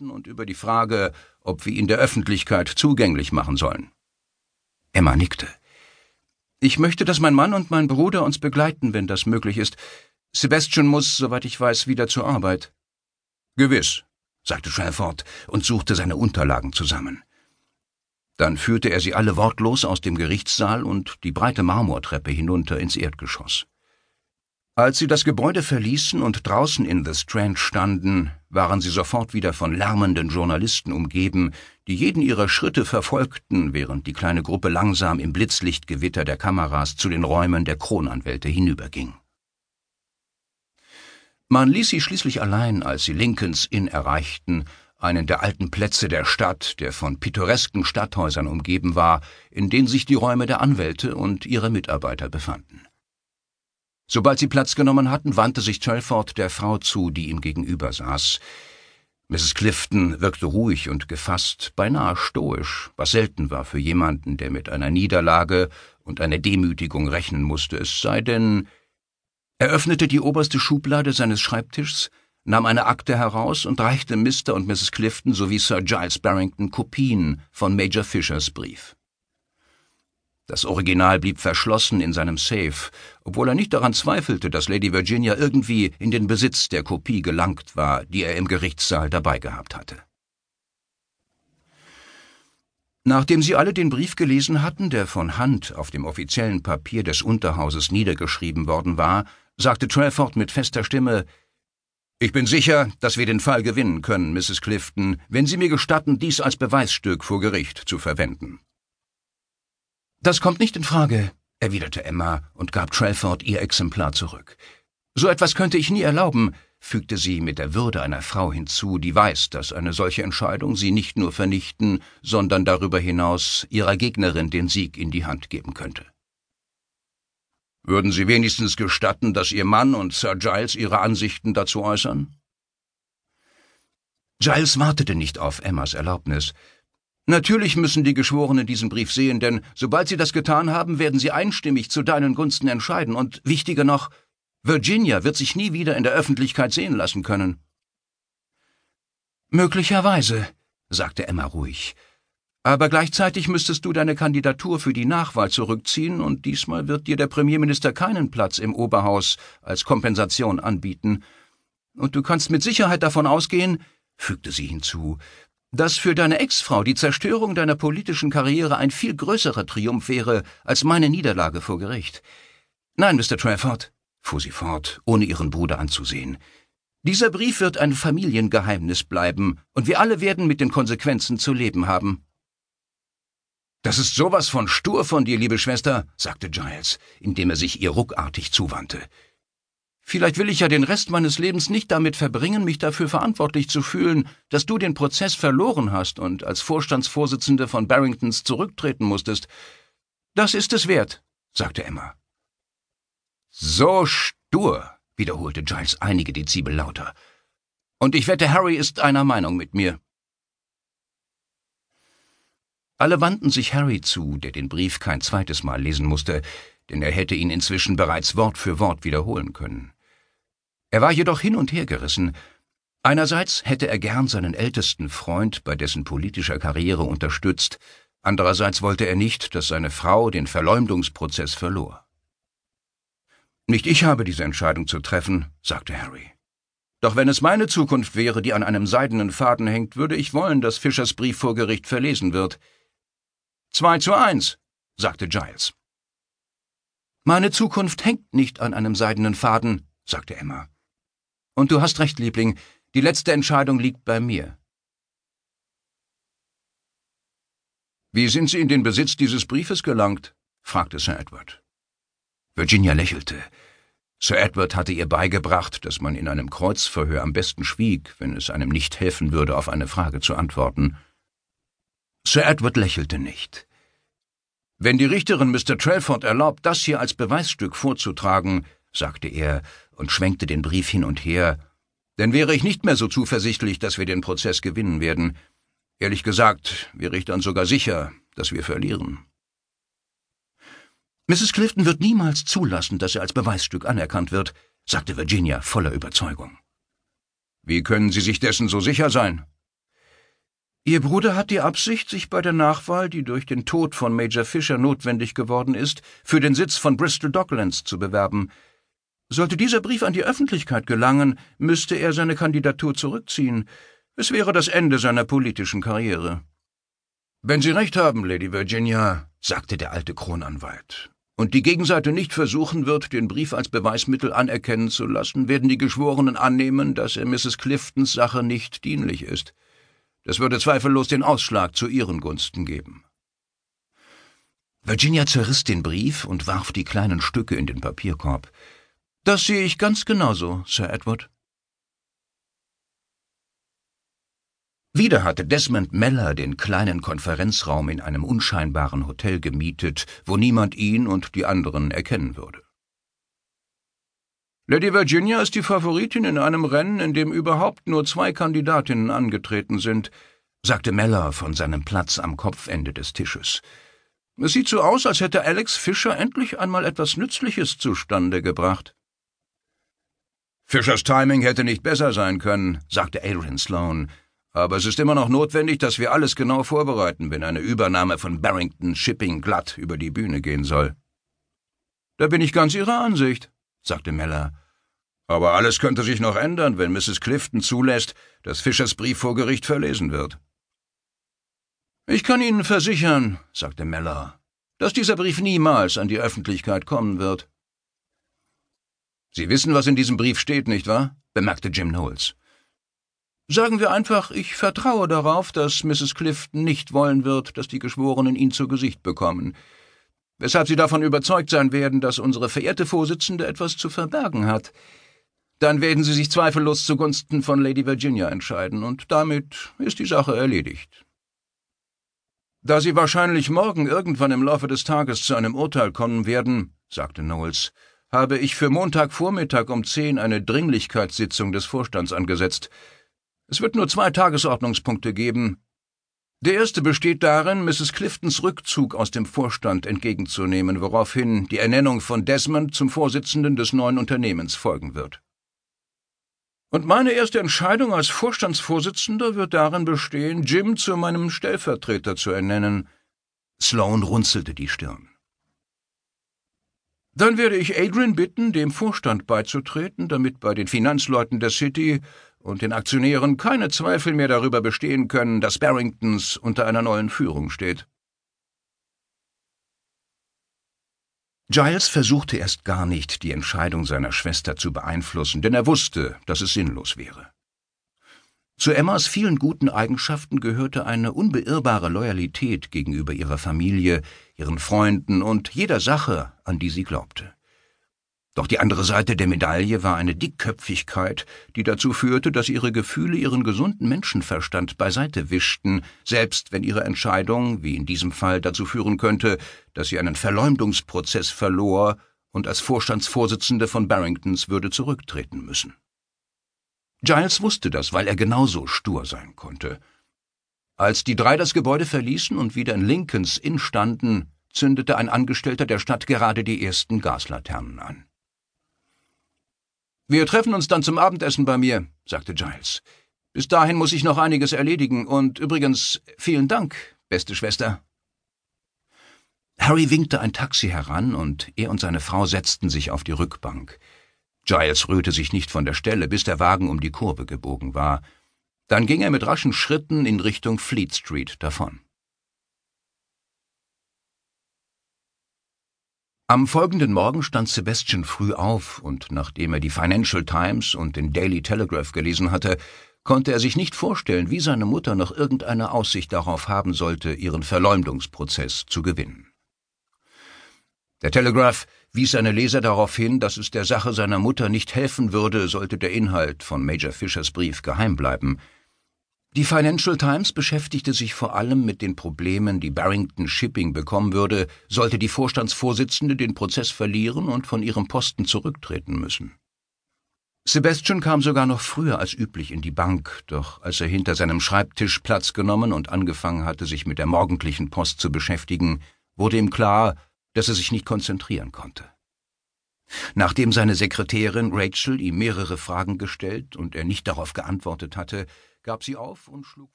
hatten und über die Frage, ob wir ihn der Öffentlichkeit zugänglich machen sollen. Emma nickte. Ich möchte, dass mein Mann und mein Bruder uns begleiten, wenn das möglich ist. Sebastian muss, soweit ich weiß, wieder zur Arbeit. Gewiss, sagte Trelford und suchte seine Unterlagen zusammen. Dann führte er sie alle wortlos aus dem Gerichtssaal und die breite Marmortreppe hinunter ins Erdgeschoss. Als sie das Gebäude verließen und draußen in The Strand standen, waren sie sofort wieder von lärmenden Journalisten umgeben, die jeden ihrer Schritte verfolgten, während die kleine Gruppe langsam im Blitzlichtgewitter der Kameras zu den Räumen der Kronanwälte hinüberging. Man ließ sie schließlich allein, als sie Lincolns Inn erreichten, einen der alten Plätze der Stadt, der von pittoresken Stadthäusern umgeben war, in denen sich die Räume der Anwälte und ihrer Mitarbeiter befanden. Sobald sie Platz genommen hatten, wandte sich Telford der Frau zu, die ihm gegenüber saß. Mrs. Clifton wirkte ruhig und gefasst, beinahe stoisch, was selten war für jemanden, der mit einer Niederlage und einer Demütigung rechnen musste, es sei denn, er öffnete die oberste Schublade seines Schreibtischs, nahm eine Akte heraus und reichte Mr. und Mrs. Clifton sowie Sir Giles Barrington Kopien von Major Fishers Brief. Das Original blieb verschlossen in seinem Safe, obwohl er nicht daran zweifelte, dass Lady Virginia irgendwie in den Besitz der Kopie gelangt war, die er im Gerichtssaal dabei gehabt hatte. Nachdem sie alle den Brief gelesen hatten, der von Hand auf dem offiziellen Papier des Unterhauses niedergeschrieben worden war, sagte Trelford mit fester Stimme Ich bin sicher, dass wir den Fall gewinnen können, Mrs. Clifton, wenn Sie mir gestatten, dies als Beweisstück vor Gericht zu verwenden. Das kommt nicht in Frage, erwiderte Emma und gab Trelford ihr Exemplar zurück. So etwas könnte ich nie erlauben, fügte sie mit der Würde einer Frau hinzu, die weiß, dass eine solche Entscheidung sie nicht nur vernichten, sondern darüber hinaus ihrer Gegnerin den Sieg in die Hand geben könnte. Würden Sie wenigstens gestatten, dass Ihr Mann und Sir Giles Ihre Ansichten dazu äußern? Giles wartete nicht auf Emmas Erlaubnis. Natürlich müssen die Geschworenen diesen Brief sehen, denn sobald sie das getan haben, werden sie einstimmig zu deinen Gunsten entscheiden, und wichtiger noch, Virginia wird sich nie wieder in der Öffentlichkeit sehen lassen können. Möglicherweise, sagte Emma ruhig. Aber gleichzeitig müsstest du deine Kandidatur für die Nachwahl zurückziehen, und diesmal wird dir der Premierminister keinen Platz im Oberhaus als Kompensation anbieten. Und du kannst mit Sicherheit davon ausgehen, fügte sie hinzu, dass für deine Ex-Frau die Zerstörung deiner politischen Karriere ein viel größerer Triumph wäre als meine Niederlage vor Gericht. Nein, Mr. Trafford, fuhr sie fort, ohne ihren Bruder anzusehen. Dieser Brief wird ein Familiengeheimnis bleiben, und wir alle werden mit den Konsequenzen zu leben haben. Das ist sowas von stur von dir, liebe Schwester, sagte Giles, indem er sich ihr ruckartig zuwandte. Vielleicht will ich ja den Rest meines Lebens nicht damit verbringen, mich dafür verantwortlich zu fühlen, dass du den Prozess verloren hast und als Vorstandsvorsitzende von Barringtons zurücktreten musstest. Das ist es wert, sagte Emma. So stur, wiederholte Giles einige Dezibel lauter. Und ich wette, Harry ist einer Meinung mit mir. Alle wandten sich Harry zu, der den Brief kein zweites Mal lesen musste, denn er hätte ihn inzwischen bereits Wort für Wort wiederholen können. Er war jedoch hin und her gerissen. Einerseits hätte er gern seinen ältesten Freund bei dessen politischer Karriere unterstützt, andererseits wollte er nicht, dass seine Frau den Verleumdungsprozess verlor. Nicht ich habe diese Entscheidung zu treffen, sagte Harry. Doch wenn es meine Zukunft wäre, die an einem seidenen Faden hängt, würde ich wollen, dass Fischers Brief vor Gericht verlesen wird. Zwei zu eins, sagte Giles. Meine Zukunft hängt nicht an einem seidenen Faden, sagte Emma. Und du hast recht, Liebling, die letzte Entscheidung liegt bei mir. Wie sind Sie in den Besitz dieses Briefes gelangt? fragte Sir Edward. Virginia lächelte. Sir Edward hatte ihr beigebracht, dass man in einem Kreuzverhör am besten schwieg, wenn es einem nicht helfen würde, auf eine Frage zu antworten. Sir Edward lächelte nicht. Wenn die Richterin Mr. Trelford erlaubt, das hier als Beweisstück vorzutragen, sagte er und schwenkte den Brief hin und her, denn wäre ich nicht mehr so zuversichtlich, dass wir den Prozess gewinnen werden. Ehrlich gesagt, wäre ich dann sogar sicher, dass wir verlieren. Mrs. Clifton wird niemals zulassen, dass er als Beweisstück anerkannt wird, sagte Virginia voller Überzeugung. Wie können Sie sich dessen so sicher sein? Ihr Bruder hat die Absicht, sich bei der Nachwahl, die durch den Tod von Major Fisher notwendig geworden ist, für den Sitz von Bristol Docklands zu bewerben. Sollte dieser Brief an die Öffentlichkeit gelangen, müsste er seine Kandidatur zurückziehen. Es wäre das Ende seiner politischen Karriere. Wenn Sie recht haben, Lady Virginia, sagte der alte Kronanwalt, und die Gegenseite nicht versuchen wird, den Brief als Beweismittel anerkennen zu lassen, werden die Geschworenen annehmen, dass er Mrs. Cliftons Sache nicht dienlich ist. Das würde zweifellos den Ausschlag zu ihren Gunsten geben. Virginia zerriss den Brief und warf die kleinen Stücke in den Papierkorb. Das sehe ich ganz genauso, Sir Edward. Wieder hatte Desmond Meller den kleinen Konferenzraum in einem unscheinbaren Hotel gemietet, wo niemand ihn und die anderen erkennen würde. Lady Virginia ist die Favoritin in einem Rennen, in dem überhaupt nur zwei Kandidatinnen angetreten sind, sagte Meller von seinem Platz am Kopfende des Tisches. Es sieht so aus, als hätte Alex Fischer endlich einmal etwas Nützliches zustande gebracht. Fischers Timing hätte nicht besser sein können, sagte Adrian Sloane. Aber es ist immer noch notwendig, dass wir alles genau vorbereiten, wenn eine Übernahme von Barrington Shipping glatt über die Bühne gehen soll. Da bin ich ganz Ihrer Ansicht, sagte Meller. Aber alles könnte sich noch ändern, wenn Mrs. Clifton zulässt, dass Fischers Brief vor Gericht verlesen wird. Ich kann Ihnen versichern, sagte Meller, dass dieser Brief niemals an die Öffentlichkeit kommen wird. Sie wissen, was in diesem Brief steht, nicht wahr? bemerkte Jim Knowles. Sagen wir einfach, ich vertraue darauf, dass Mrs. Clifton nicht wollen wird, dass die Geschworenen ihn zu Gesicht bekommen, weshalb sie davon überzeugt sein werden, dass unsere verehrte Vorsitzende etwas zu verbergen hat. Dann werden Sie sich zweifellos zugunsten von Lady Virginia entscheiden, und damit ist die Sache erledigt. Da Sie wahrscheinlich morgen irgendwann im Laufe des Tages zu einem Urteil kommen werden, sagte Knowles, habe ich für Montagvormittag um zehn eine Dringlichkeitssitzung des Vorstands angesetzt. Es wird nur zwei Tagesordnungspunkte geben. Der erste besteht darin, Mrs. Cliftons Rückzug aus dem Vorstand entgegenzunehmen, woraufhin die Ernennung von Desmond zum Vorsitzenden des neuen Unternehmens folgen wird. Und meine erste Entscheidung als Vorstandsvorsitzender wird darin bestehen, Jim zu meinem Stellvertreter zu ernennen. Sloan runzelte die Stirn. Dann werde ich Adrian bitten, dem Vorstand beizutreten, damit bei den Finanzleuten der City und den Aktionären keine Zweifel mehr darüber bestehen können, dass Barringtons unter einer neuen Führung steht. Giles versuchte erst gar nicht, die Entscheidung seiner Schwester zu beeinflussen, denn er wusste, dass es sinnlos wäre. Zu Emmas vielen guten Eigenschaften gehörte eine unbeirrbare Loyalität gegenüber ihrer Familie, ihren Freunden und jeder Sache, an die sie glaubte. Doch die andere Seite der Medaille war eine Dickköpfigkeit, die dazu führte, dass ihre Gefühle ihren gesunden Menschenverstand beiseite wischten, selbst wenn ihre Entscheidung, wie in diesem Fall, dazu führen könnte, dass sie einen Verleumdungsprozess verlor und als Vorstandsvorsitzende von Barringtons würde zurücktreten müssen. Giles wusste das, weil er genauso stur sein konnte. Als die drei das Gebäude verließen und wieder in Lincolns Inn standen, zündete ein Angestellter der Stadt gerade die ersten Gaslaternen an. Wir treffen uns dann zum Abendessen bei mir, sagte Giles. Bis dahin muss ich noch einiges erledigen, und übrigens vielen Dank, beste Schwester. Harry winkte ein Taxi heran, und er und seine Frau setzten sich auf die Rückbank. Giles rührte sich nicht von der Stelle, bis der Wagen um die Kurve gebogen war. Dann ging er mit raschen Schritten in Richtung Fleet Street davon. Am folgenden Morgen stand Sebastian früh auf, und nachdem er die Financial Times und den Daily Telegraph gelesen hatte, konnte er sich nicht vorstellen, wie seine Mutter noch irgendeine Aussicht darauf haben sollte, ihren Verleumdungsprozess zu gewinnen. Der Telegraph wies seine Leser darauf hin, dass es der Sache seiner Mutter nicht helfen würde, sollte der Inhalt von Major Fishers Brief geheim bleiben, die Financial Times beschäftigte sich vor allem mit den Problemen, die Barrington Shipping bekommen würde, sollte die Vorstandsvorsitzende den Prozess verlieren und von ihrem Posten zurücktreten müssen. Sebastian kam sogar noch früher als üblich in die Bank, doch als er hinter seinem Schreibtisch Platz genommen und angefangen hatte, sich mit der morgendlichen Post zu beschäftigen, wurde ihm klar, dass er sich nicht konzentrieren konnte. Nachdem seine Sekretärin Rachel ihm mehrere Fragen gestellt und er nicht darauf geantwortet hatte, gab sie auf und schlug